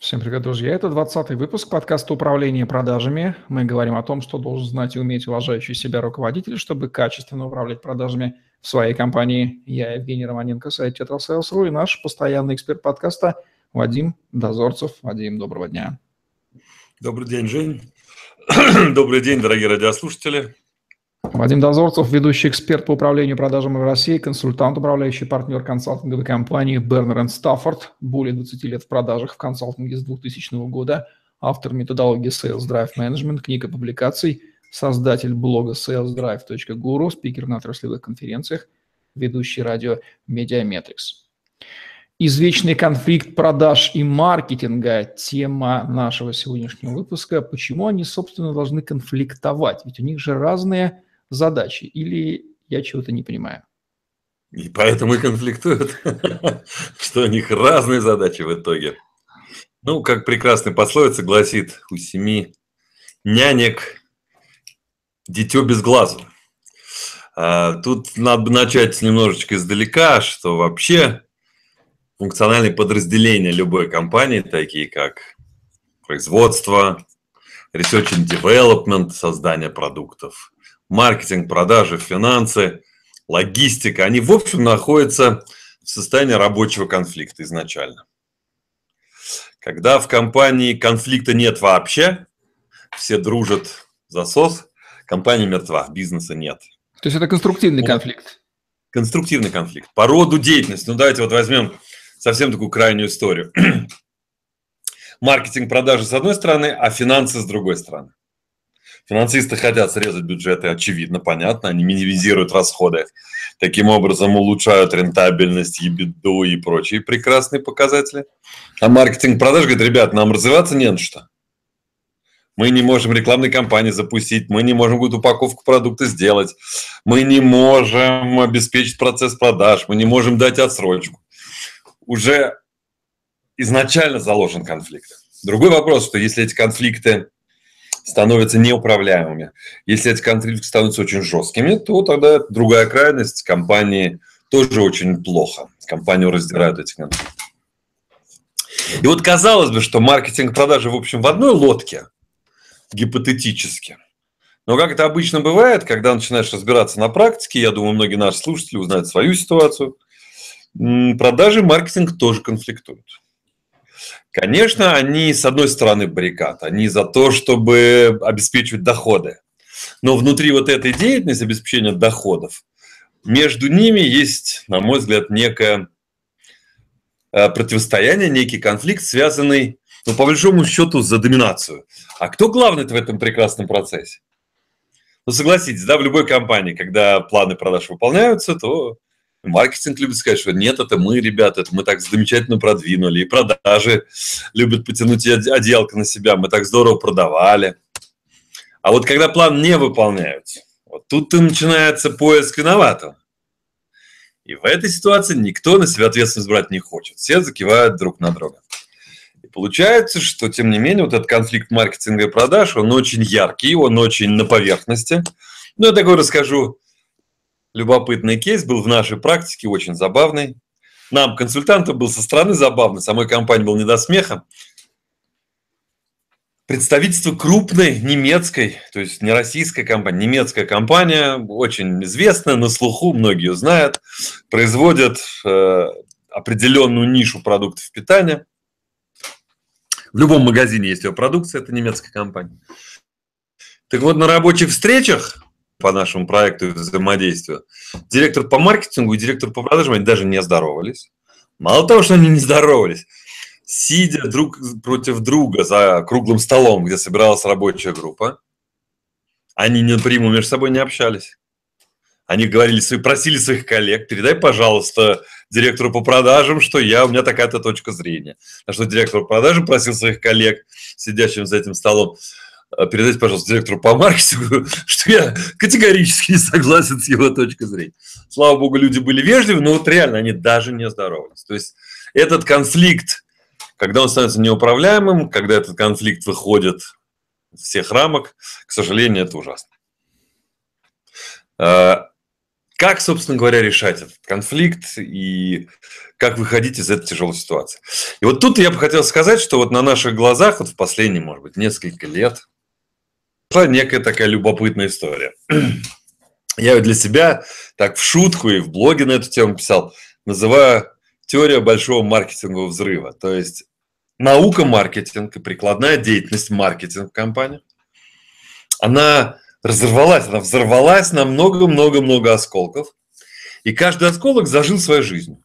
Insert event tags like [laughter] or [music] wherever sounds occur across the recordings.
Всем привет, друзья. Это 20-й выпуск подкаста «Управление продажами». Мы говорим о том, что должен знать и уметь уважающий себя руководитель, чтобы качественно управлять продажами в своей компании. Я Евгений Романенко, сайт Tetrasales.ru и наш постоянный эксперт подкаста Вадим Дозорцев. Вадим, доброго дня. Добрый день, Жень. [clears throat] Добрый день, дорогие радиослушатели. Вадим Дозорцев, ведущий эксперт по управлению продажами в России, консультант, управляющий партнер консалтинговой компании Бернер Стаффорд, более 20 лет в продажах в консалтинге с 2000 года, автор методологии Sales Drive Management, книга публикаций, создатель блога salesdrive.guru, спикер на отраслевых конференциях, ведущий радио Mediametrics. Извечный конфликт продаж и маркетинга – тема нашего сегодняшнего выпуска. Почему они, собственно, должны конфликтовать? Ведь у них же разные задачи, или я чего-то не понимаю? И поэтому и конфликтуют, [laughs] что у них разные задачи в итоге. Ну, как прекрасная пословица гласит, у семи нянек дитё без глазу. А, тут надо начать немножечко издалека, что вообще функциональные подразделения любой компании, такие как производство, research and development, создание продуктов, маркетинг, продажи, финансы, логистика, они, в общем, находятся в состоянии рабочего конфликта изначально. Когда в компании конфликта нет вообще, все дружат за сос, компания мертва, бизнеса нет. То есть это конструктивный конфликт? Конструктивный конфликт. По роду деятельности. Ну, давайте вот возьмем совсем такую крайнюю историю. [clears throat] Маркетинг, продажи с одной стороны, а финансы с другой стороны. Финансисты хотят срезать бюджеты, очевидно, понятно, они минимизируют расходы, таким образом улучшают рентабельность, ебиду и прочие прекрасные показатели. А маркетинг продаж говорит, ребят, нам развиваться не на что. Мы не можем рекламной кампании запустить, мы не можем какую-то упаковку продукта сделать, мы не можем обеспечить процесс продаж, мы не можем дать отсрочку. Уже изначально заложен конфликт. Другой вопрос, что если эти конфликты становятся неуправляемыми. Если эти конфликты становятся очень жесткими, то тогда другая крайность, компании тоже очень плохо. Компанию раздирают эти конфликты. И вот казалось бы, что маркетинг продажи, в общем, в одной лодке, гипотетически. Но как это обычно бывает, когда начинаешь разбираться на практике, я думаю, многие наши слушатели узнают свою ситуацию, продажи и маркетинг тоже конфликтуют. Конечно, они, с одной стороны, баррикад, они за то, чтобы обеспечивать доходы. Но внутри вот этой деятельности обеспечения доходов, между ними есть, на мой взгляд, некое э, противостояние, некий конфликт, связанный, ну, по большому счету, за доминацию. А кто главный в этом прекрасном процессе? Ну, согласитесь, да, в любой компании, когда планы продаж выполняются, то Маркетинг любит сказать, что нет, это мы, ребята, это мы так замечательно продвинули. И продажи любят потянуть одеялко на себя, мы так здорово продавали. А вот когда план не выполняется, вот тут и начинается поиск виноватого. И в этой ситуации никто на себя ответственность брать не хочет. Все закивают друг на друга. И получается, что, тем не менее, вот этот конфликт маркетинга и продаж, он очень яркий, он очень на поверхности. Ну, я такой расскажу любопытный кейс был в нашей практике, очень забавный. Нам, консультантам, был со стороны забавный, самой компании был не до смеха. Представительство крупной немецкой, то есть не российская компания, немецкая компания, очень известная, на слуху, многие ее знают, производят э, определенную нишу продуктов питания. В любом магазине есть ее продукция, это немецкая компания. Так вот, на рабочих встречах по нашему проекту и взаимодействию, директор по маркетингу и директор по продажам, они даже не здоровались. Мало того, что они не здоровались, сидя друг против друга за круглым столом, где собиралась рабочая группа, они напрямую между собой не общались. Они говорили, просили своих коллег, передай, пожалуйста, директору по продажам, что я, у меня такая-то точка зрения. На что директор по продажам просил своих коллег, сидящим за этим столом, а, передайте, пожалуйста, директору по маркетингу, [laughs] что я категорически не согласен с его точкой зрения. Слава богу, люди были вежливы, но вот реально они даже не здоровались. То есть этот конфликт, когда он становится неуправляемым, когда этот конфликт выходит из всех рамок, к сожалению, это ужасно. А, как, собственно говоря, решать этот конфликт и как выходить из этой тяжелой ситуации. И вот тут я бы хотел сказать, что вот на наших глазах вот в последние, может быть, несколько лет некая такая любопытная история. [clears throat] Я для себя так в шутку и в блоге на эту тему писал, называю теория большого маркетингового взрыва. То есть наука маркетинг и прикладная деятельность маркетинг компании, она разорвалась, она взорвалась на много-много-много осколков, и каждый осколок зажил своей жизнью.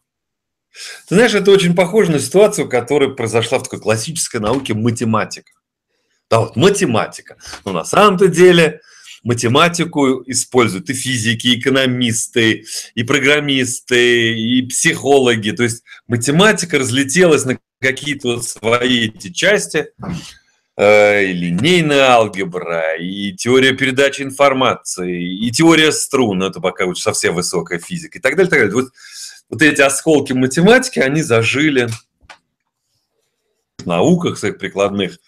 Ты знаешь, это очень похоже на ситуацию, которая произошла в такой классической науке математика. Да, вот математика. Но на самом-то деле математику используют и физики, и экономисты, и программисты, и психологи. То есть математика разлетелась на какие-то вот свои эти части, э, и линейная алгебра, и теория передачи информации, и теория струн, это пока вот совсем высокая физика, и так далее, так далее. Вот, вот эти осколки математики, они зажили в науках своих прикладных,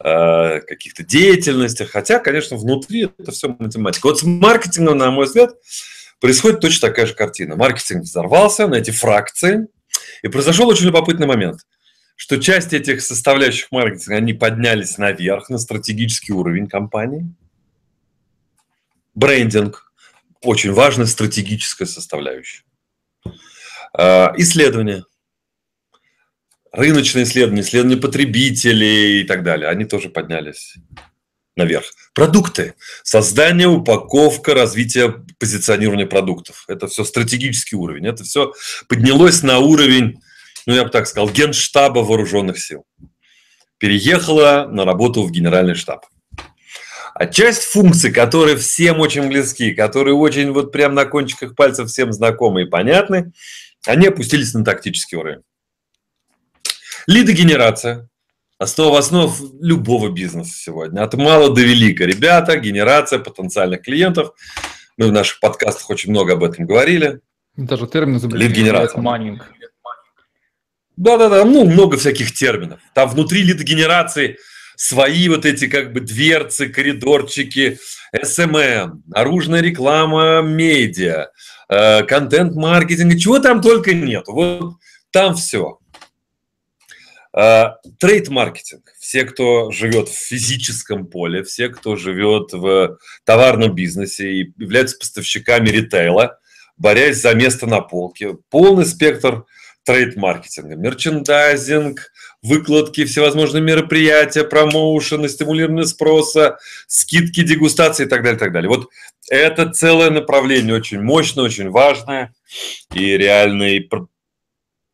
Э, каких-то деятельностях, хотя, конечно, внутри это все математика. Вот с маркетингом, на мой взгляд, происходит точно такая же картина. Маркетинг взорвался на эти фракции, и произошел очень любопытный момент, что часть этих составляющих маркетинга, они поднялись наверх, на стратегический уровень компании. Брендинг – очень важная стратегическая составляющая. Э, исследования – рыночные исследования, исследования потребителей и так далее, они тоже поднялись наверх. Продукты. Создание, упаковка, развитие, позиционирование продуктов. Это все стратегический уровень. Это все поднялось на уровень, ну, я бы так сказал, генштаба вооруженных сил. Переехала на работу в генеральный штаб. А часть функций, которые всем очень близки, которые очень вот прям на кончиках пальцев всем знакомы и понятны, они опустились на тактический уровень. Лидогенерация. Основа основ любого бизнеса сегодня. От мала до велика. Ребята, генерация потенциальных клиентов. Мы в наших подкастах очень много об этом говорили. Даже термин изобрели. Лид-генерация. Майнинг. Да-да-да, ну, много всяких терминов. Там внутри лидогенерации свои вот эти как бы дверцы, коридорчики, SMM, наружная реклама, медиа, э, контент-маркетинг, чего там только нет. Вот там все. А, трейд-маркетинг. Все, кто живет в физическом поле, все, кто живет в товарном бизнесе и являются поставщиками ритейла, борясь за место на полке. Полный спектр трейд-маркетинга. Мерчендайзинг, выкладки, всевозможные мероприятия, промоушены, стимулирование спроса, скидки, дегустации и так далее, и так далее. Вот это целое направление, очень мощное, очень важное и реальный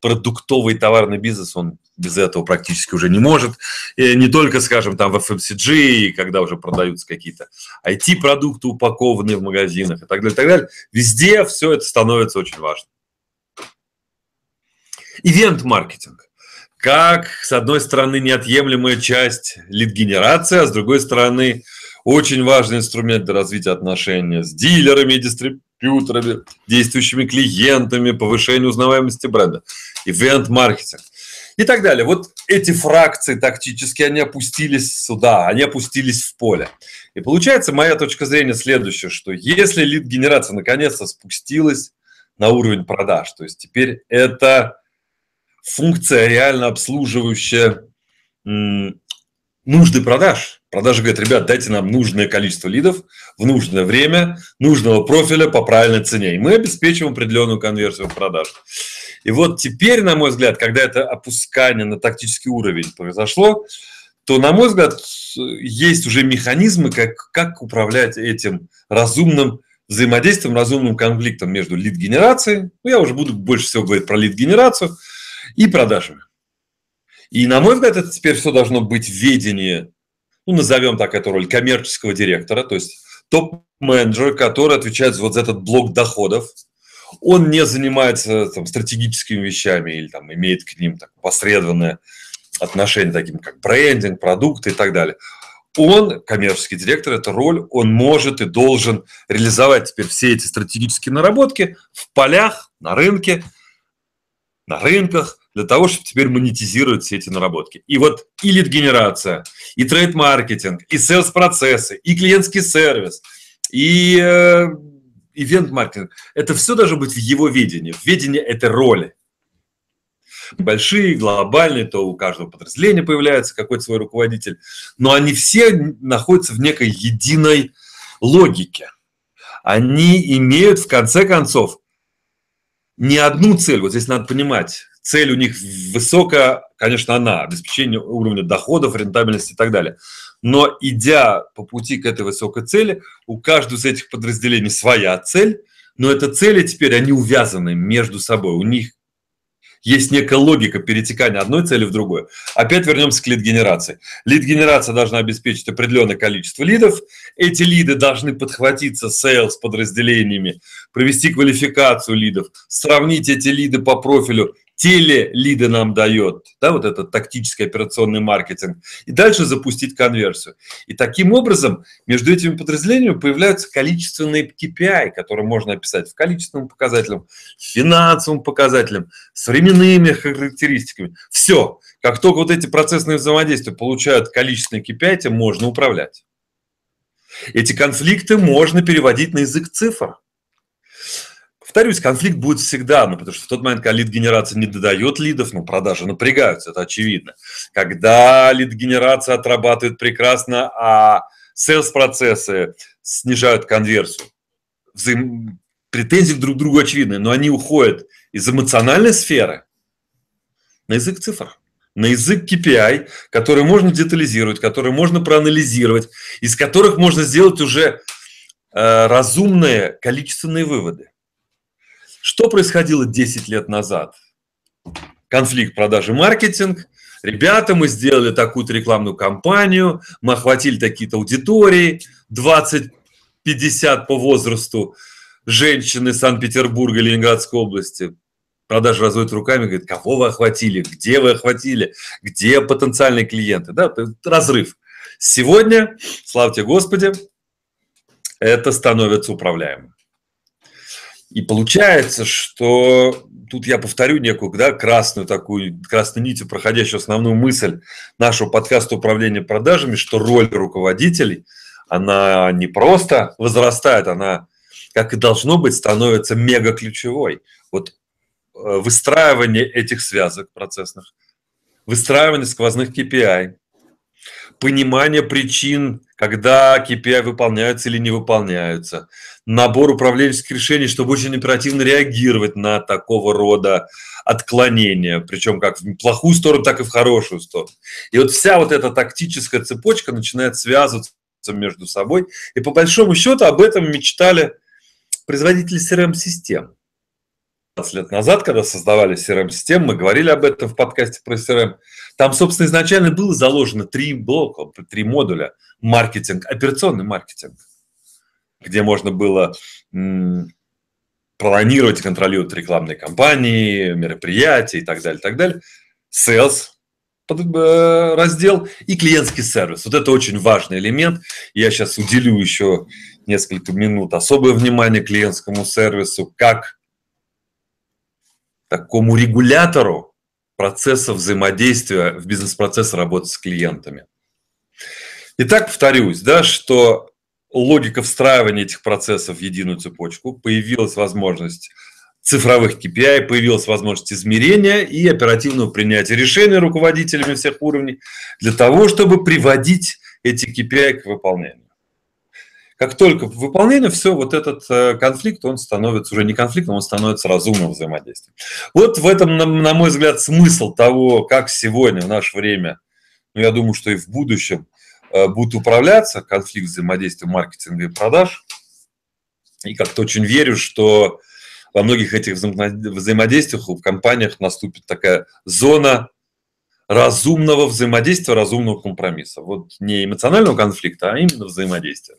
продуктовый товарный бизнес, он без этого практически уже не может. И не только, скажем, там в FMCG, когда уже продаются какие-то IT-продукты, упакованные в магазинах и так далее, и так далее. Везде все это становится очень важным. Ивент-маркетинг. Как, с одной стороны, неотъемлемая часть лид-генерации, а с другой стороны, очень важный инструмент для развития отношений с дилерами, дистрибьюторами, действующими клиентами, повышению узнаваемости бренда. Ивент-маркетинг и так далее. Вот эти фракции тактические, они опустились сюда, они опустились в поле. И получается, моя точка зрения следующая, что если лид-генерация наконец-то спустилась на уровень продаж, то есть теперь это функция реально обслуживающая нужды продаж. Продажи говорят, ребят, дайте нам нужное количество лидов в нужное время, нужного профиля по правильной цене. И мы обеспечиваем определенную конверсию в продаж. И вот теперь, на мой взгляд, когда это опускание на тактический уровень произошло, то, на мой взгляд, есть уже механизмы, как, как управлять этим разумным взаимодействием, разумным конфликтом между лид-генерацией, ну, я уже буду больше всего говорить про лид-генерацию, и продажами. И, на мой взгляд, это теперь все должно быть в ведении, ну, назовем так эту роль, коммерческого директора, то есть топ-менеджера, который отвечает вот за этот блок доходов, он не занимается там, стратегическими вещами или там, имеет к ним так, посредственное отношение, таким как брендинг, продукты и так далее. Он, коммерческий директор, это роль, он может и должен реализовать теперь все эти стратегические наработки в полях, на рынке, на рынках, для того, чтобы теперь монетизировать все эти наработки. И вот и лид-генерация, и трейд-маркетинг, и селс-процессы, и клиентский сервис, и э, ивент-маркетинг. Это все должно быть в его видении, в видении этой роли. Большие, глобальные, то у каждого подразделения появляется какой-то свой руководитель, но они все находятся в некой единой логике. Они имеют, в конце концов, не одну цель. Вот здесь надо понимать, цель у них высокая, конечно, она, обеспечение уровня доходов, рентабельности и так далее. Но идя по пути к этой высокой цели, у каждого из этих подразделений своя цель, но эта цели теперь, они увязаны между собой. У них есть некая логика перетекания одной цели в другую. Опять вернемся к лид-генерации. Лид-генерация должна обеспечить определенное количество лидов. Эти лиды должны подхватиться с подразделениями, провести квалификацию лидов, сравнить эти лиды по профилю теле-лиды нам дает, да, вот этот тактический операционный маркетинг, и дальше запустить конверсию. И таким образом между этими подразделениями появляются количественные KPI, которые можно описать в количественном показателем, финансовым показателем, с временными характеристиками. Все. Как только вот эти процессные взаимодействия получают количественные KPI, тем можно управлять. Эти конфликты можно переводить на язык цифр. Повторюсь, конфликт будет всегда, ну, потому что в тот момент, когда лид-генерация не додает лидов, ну, продажи напрягаются, это очевидно. Когда лид-генерация отрабатывает прекрасно, а sales-процессы снижают конверсию, взаим... претензии друг к другу очевидны, но они уходят из эмоциональной сферы на язык цифр на язык KPI, который можно детализировать, который можно проанализировать, из которых можно сделать уже э, разумные количественные выводы. Что происходило 10 лет назад? Конфликт продажи маркетинг. Ребята, мы сделали такую-то рекламную кампанию, мы охватили такие-то аудитории, 20-50 по возрасту женщины Санкт-Петербурга, Ленинградской области. Продажа разводит руками, говорит, кого вы охватили, где вы охватили, где потенциальные клиенты. Да, разрыв. Сегодня, славьте Господи, это становится управляемым. И получается, что тут я повторю некую да, красную такую, красную нитью, проходящую основную мысль нашего подкаста управления продажами, что роль руководителей, она не просто возрастает, она, как и должно быть, становится мега ключевой. Вот э, выстраивание этих связок процессных, выстраивание сквозных KPI, понимание причин, когда KPI выполняются или не выполняются, набор управленческих решений, чтобы очень оперативно реагировать на такого рода отклонения, причем как в плохую сторону, так и в хорошую сторону. И вот вся вот эта тактическая цепочка начинает связываться между собой. И по большому счету об этом мечтали производители CRM-систем. 20 лет назад, когда создавали CRM-системы, мы говорили об этом в подкасте про CRM, там, собственно, изначально было заложено три блока, три модуля. Маркетинг, операционный маркетинг, где можно было планировать и контролировать рекламные кампании, мероприятия и так далее, так далее. Sales э, раздел и клиентский сервис. Вот это очень важный элемент. Я сейчас уделю еще несколько минут особое внимание клиентскому сервису, как такому регулятору процесса взаимодействия в бизнес-процессе работы с клиентами. Итак, повторюсь, да, что логика встраивания этих процессов в единую цепочку, появилась возможность цифровых KPI, появилась возможность измерения и оперативного принятия решений руководителями всех уровней для того, чтобы приводить эти KPI к выполнению. Как только выполнение, все, вот этот э, конфликт, он становится уже не конфликтом, он становится разумным взаимодействием. Вот в этом, на, на мой взгляд, смысл того, как сегодня, в наше время, ну, я думаю, что и в будущем, э, будет управляться конфликт взаимодействия маркетинга и продаж. И как-то очень верю, что во многих этих взаимодействиях в компаниях наступит такая зона разумного взаимодействия, разумного компромисса. Вот не эмоционального конфликта, а именно взаимодействия.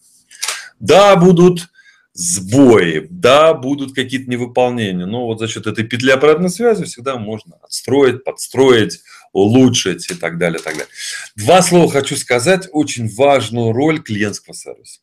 Да, будут сбои, да, будут какие-то невыполнения, но вот за счет этой петли обратной связи всегда можно отстроить, подстроить, улучшить и так далее, так далее. Два слова хочу сказать, очень важную роль клиентского сервиса.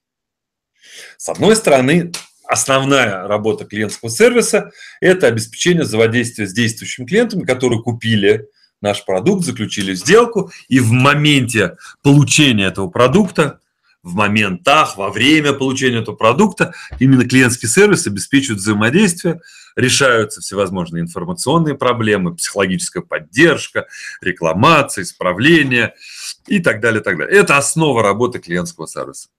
С одной стороны, основная работа клиентского сервиса – это обеспечение взаимодействия с действующими клиентами, которые купили наш продукт, заключили сделку, и в моменте получения этого продукта в моментах, во время получения этого продукта. Именно клиентский сервис обеспечивает взаимодействие, решаются всевозможные информационные проблемы, психологическая поддержка, рекламация, исправление и так далее, так далее. Это основа работы клиентского сервиса.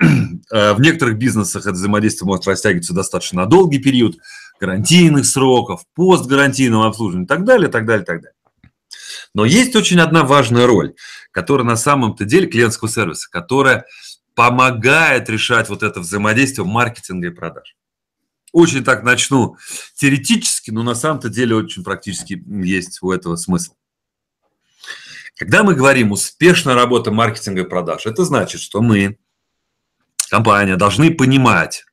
[clears throat] Э, в некоторых бизнесах это взаимодействие может растягиваться достаточно на долгий период, гарантийных сроков, постгарантийного обслуживания и так далее, так далее, так далее. Но есть очень одна важная роль, которая на самом-то деле клиентского сервиса, которая помогает решать вот это взаимодействие маркетинга и продаж. Очень так начну теоретически, но на самом-то деле очень практически есть у этого смысл. Когда мы говорим успешная работа маркетинга и продаж, это значит, что мы, компания, должны понимать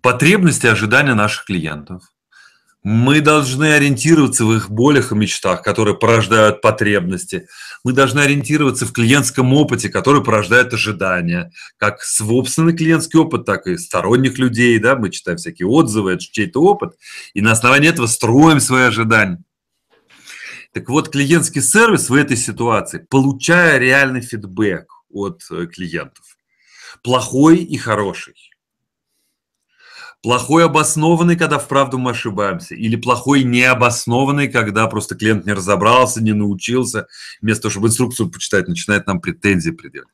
потребности и ожидания наших клиентов, мы должны ориентироваться в их болях и мечтах, которые порождают потребности. Мы должны ориентироваться в клиентском опыте, который порождает ожидания. Как собственный клиентский опыт, так и сторонних людей. Да? Мы читаем всякие отзывы, это чей-то опыт. И на основании этого строим свои ожидания. Так вот, клиентский сервис в этой ситуации, получая реальный фидбэк от э, клиентов, плохой и хороший, Плохой обоснованный, когда вправду мы ошибаемся. Или плохой необоснованный, когда просто клиент не разобрался, не научился. Вместо того, чтобы инструкцию почитать, начинает нам претензии предъявлять.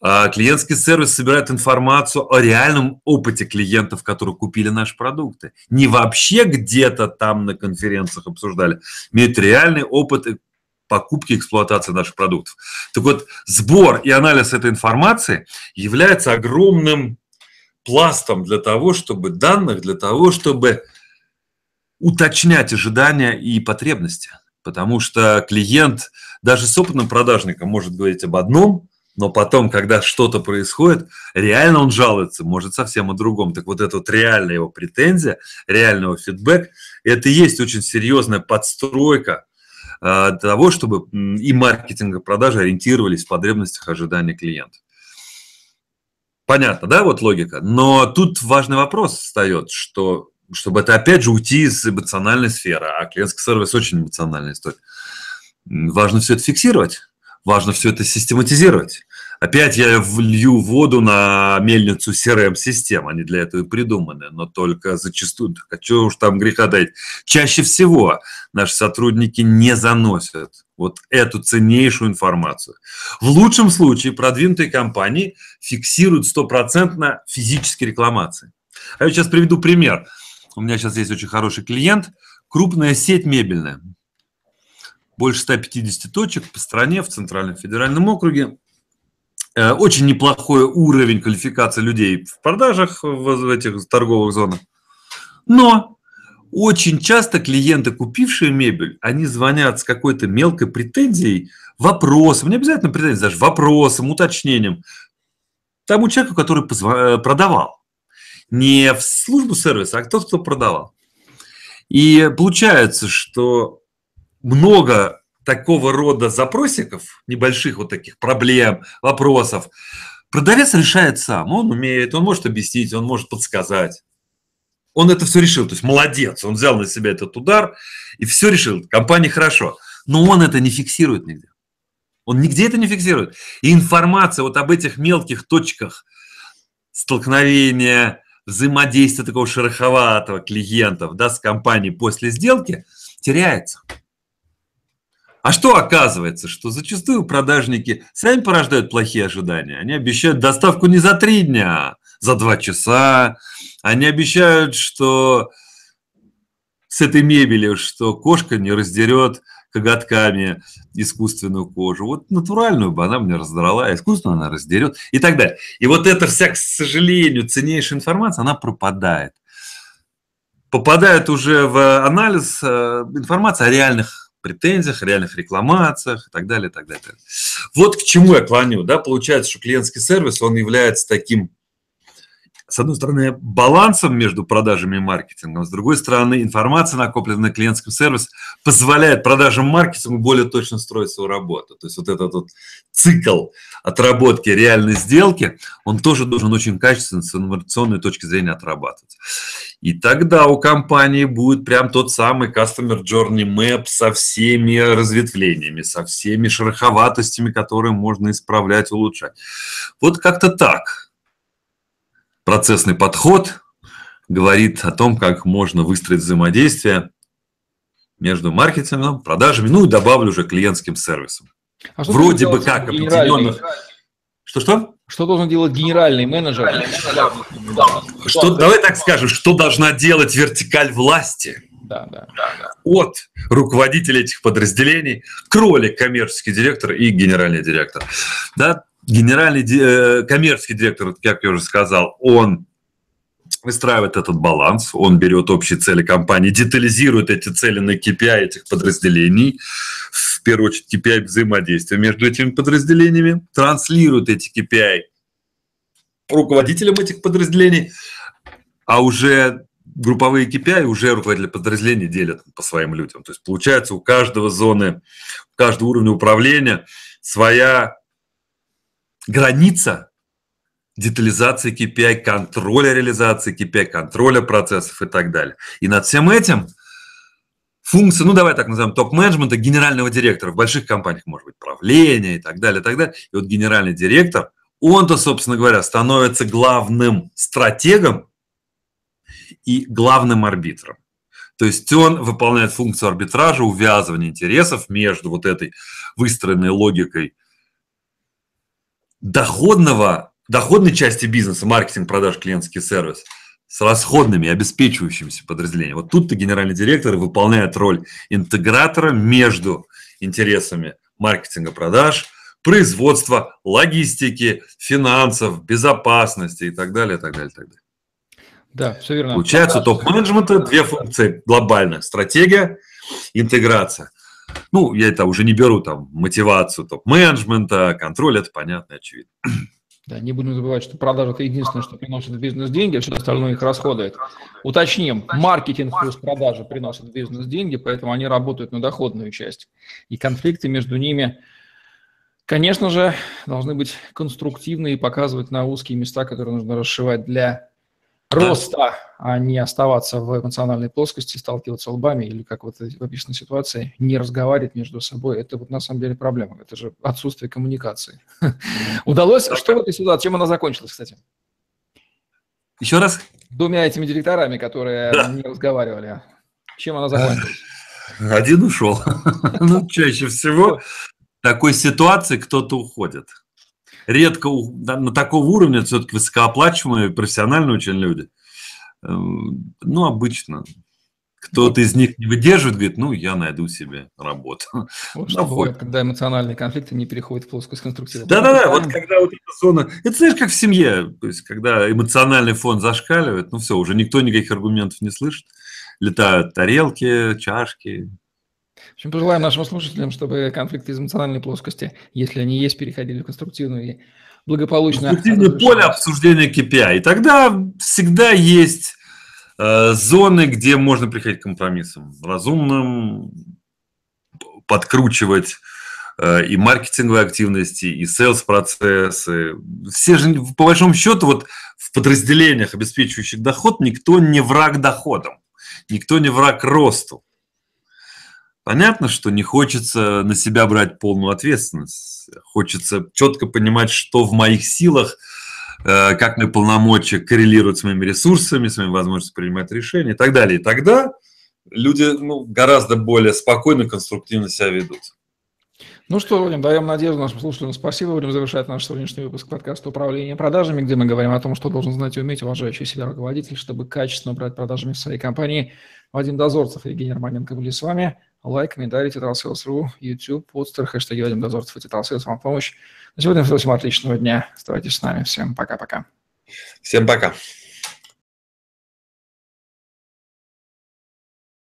А клиентский сервис собирает информацию о реальном опыте клиентов, которые купили наши продукты. Не вообще где-то там на конференциях обсуждали. Имеют реальный опыт покупки и эксплуатации наших продуктов. Так вот, сбор и анализ этой информации является огромным пластом для того, чтобы данных, для того, чтобы уточнять ожидания и потребности. Потому что клиент даже с опытным продажником может говорить об одном, но потом, когда что-то происходит, реально он жалуется, может совсем о другом. Так вот, это вот реальная его претензия, реального фидбэк, это и есть очень серьезная подстройка э, того, чтобы и маркетинг, и продажи ориентировались в потребностях ожидания клиента. Понятно, да, вот логика. Но тут важный вопрос встает, что чтобы это опять же уйти из эмоциональной сферы, а клиентский сервис очень эмоциональная история. Важно все это фиксировать, важно все это систематизировать. Опять я влью воду на мельницу CRM-систем, они для этого и придуманы, но только зачастую, а что уж там греха дать, чаще всего наши сотрудники не заносят вот эту ценнейшую информацию. В лучшем случае продвинутые компании фиксируют стопроцентно физические рекламации. А я сейчас приведу пример. У меня сейчас есть очень хороший клиент, крупная сеть мебельная. Больше 150 точек по стране, в Центральном федеральном округе. Э, очень неплохой уровень квалификации людей в продажах в этих торговых зонах. Но очень часто клиенты, купившие мебель, они звонят с какой-то мелкой претензией, вопросом, не обязательно претензией, даже вопросом, уточнением тому человеку, который э, продавал. Не в службу сервиса, а тот, кто продавал. И получается, что много такого рода запросиков, небольших вот таких проблем, вопросов, продавец решает сам. Он умеет, он может объяснить, он может подсказать. Он это все решил, то есть молодец, он взял на себя этот удар и все решил. Компания хорошо, но он это не фиксирует нигде. Он нигде это не фиксирует. И информация вот об этих мелких точках столкновения, взаимодействия такого шероховатого клиентов да, с компанией после сделки теряется. А что оказывается, что зачастую продажники сами порождают плохие ожидания. Они обещают доставку не за три дня, а за два часа. Они обещают, что с этой мебелью, что кошка не раздерет коготками искусственную кожу. Вот натуральную бы она мне раздрала, а искусственную она раздерет и так далее. И вот эта вся, к сожалению, ценнейшая информация, она пропадает. Попадает уже в анализ э, информации о реальных претензиях, реальных рекламациях и так далее, и так далее. Вот к чему я клоню. Да? Получается, что клиентский сервис, он является таким с одной стороны, балансом между продажами и маркетингом, с другой стороны, информация, накопленная на клиентском сервисе, позволяет продажам маркетингу более точно строить свою работу. То есть вот этот вот цикл отработки реальной сделки, он тоже должен очень качественно с инновационной точки зрения отрабатывать. И тогда у компании будет прям тот самый Customer Journey Map со всеми разветвлениями, со всеми шероховатостями, которые можно исправлять, улучшать. Вот как-то так процессный подход говорит о том, как можно выстроить взаимодействие между маркетингом, продажами, ну и добавлю уже клиентским сервисом. А Вроде бы как определенных... Что-что? Что должен делать генеральный менеджер? Что, давай так скажем, что должна делать вертикаль власти? Да, да. От руководителя этих подразделений, кролик, коммерческий директор и генеральный директор. Да, генеральный э, коммерческий директор, как я уже сказал, он выстраивает этот баланс, он берет общие цели компании, детализирует эти цели на KPI этих подразделений, в первую очередь KPI взаимодействия между этими подразделениями, транслирует эти KPI руководителям этих подразделений, а уже групповые KPI уже руководители подразделений делят по своим людям. То есть получается у каждого зоны, у каждого уровня управления своя граница детализации KPI, контроля реализации KPI, контроля процессов и так далее. И над всем этим функция, ну давай так назовем, топ-менеджмента генерального директора. В больших компаниях может быть правление и так далее, и так далее. И вот генеральный директор, он-то, собственно говоря, становится главным стратегом и главным арбитром. То есть он выполняет функцию арбитража, увязывания интересов между вот этой выстроенной логикой доходного, доходной части бизнеса, маркетинг, продаж, клиентский сервис, с расходными, обеспечивающимися подразделениями. Вот тут-то генеральный директор выполняет роль интегратора между интересами маркетинга, продаж, производства, логистики, финансов, безопасности и так далее, и так далее, и так далее. Да, все верно. Получается, топ-менеджмента две функции глобальная. Стратегия, интеграция. Ну, я это уже не беру там мотивацию топ-менеджмента, контроль, это понятно, очевидно. Да, не будем забывать, что продажа – это единственное, что приносит бизнес деньги, а все остальное их расходует. Уточним, маркетинг плюс продажи приносят бизнес деньги, поэтому они работают на доходную часть. И конфликты между ними, конечно же, должны быть конструктивны и показывать на узкие места, которые нужно расшивать для роста, а не оставаться в эмоциональной плоскости, сталкиваться лбами или, как вот в описанной ситуации, не разговаривать между собой. Это вот на самом деле проблема. Это же отсутствие коммуникации. Удалось? Что в этой ситуации? Чем она закончилась, кстати? Еще раз? Двумя этими директорами, которые не разговаривали. Чем она закончилась? Один ушел. [laughs] Ну, чаще всего в такой ситуации кто-то уходит редко на такого уровня все-таки высокооплачиваемые, профессиональные очень люди. Эм, ну, обычно. Кто-то из них не выдерживает, говорит, ну, я найду себе работу. Вот [laughs] что бывает, когда эмоциональные конфликты не переходят в плоскость конструктива. Да-да-да, вот когда вот эта зона... Это, знаешь, как в семье. То есть, когда эмоциональный фон зашкаливает, ну, все, уже никто никаких аргументов не слышит. Летают тарелки, чашки, в общем, пожелаем нашим слушателям, чтобы конфликты из эмоциональной плоскости, если они есть, переходили в конструктивную и благополучно. Конструктивное поле обсуждения KPI. И тогда всегда есть э, зоны, где можно приходить к компромиссам. Разумным, подкручивать э, и маркетинговые активности, и селс-процессы. Все же, по большому счету, вот в подразделениях, обеспечивающих доход, никто не враг доходам, никто не враг росту. Понятно, что не хочется на себя брать полную ответственность. Хочется четко понимать, что в моих силах, э, как мои полномочия коррелируют с моими ресурсами, с моими возможностями принимать решения и так далее. И тогда люди ну, гораздо более спокойно, конструктивно себя ведут. Ну что, Вадим, даем надежду нашим слушателям. Спасибо. Будем завершать наш сегодняшний выпуск подкаста «Управление продажами», где мы говорим о том, что должен знать и уметь уважающий себя руководитель, чтобы качественно управлять продажами в своей компании. Вадим Дозорцев Евгений Романенко были с вами лайк, комментарий, Тетрасселс.ру, YouTube, подстер, хэштеги Вадим Дозорцев и Тетрасселс вам помощь. На сегодня всем отличного дня. Оставайтесь с нами. Всем пока-пока. Всем пока.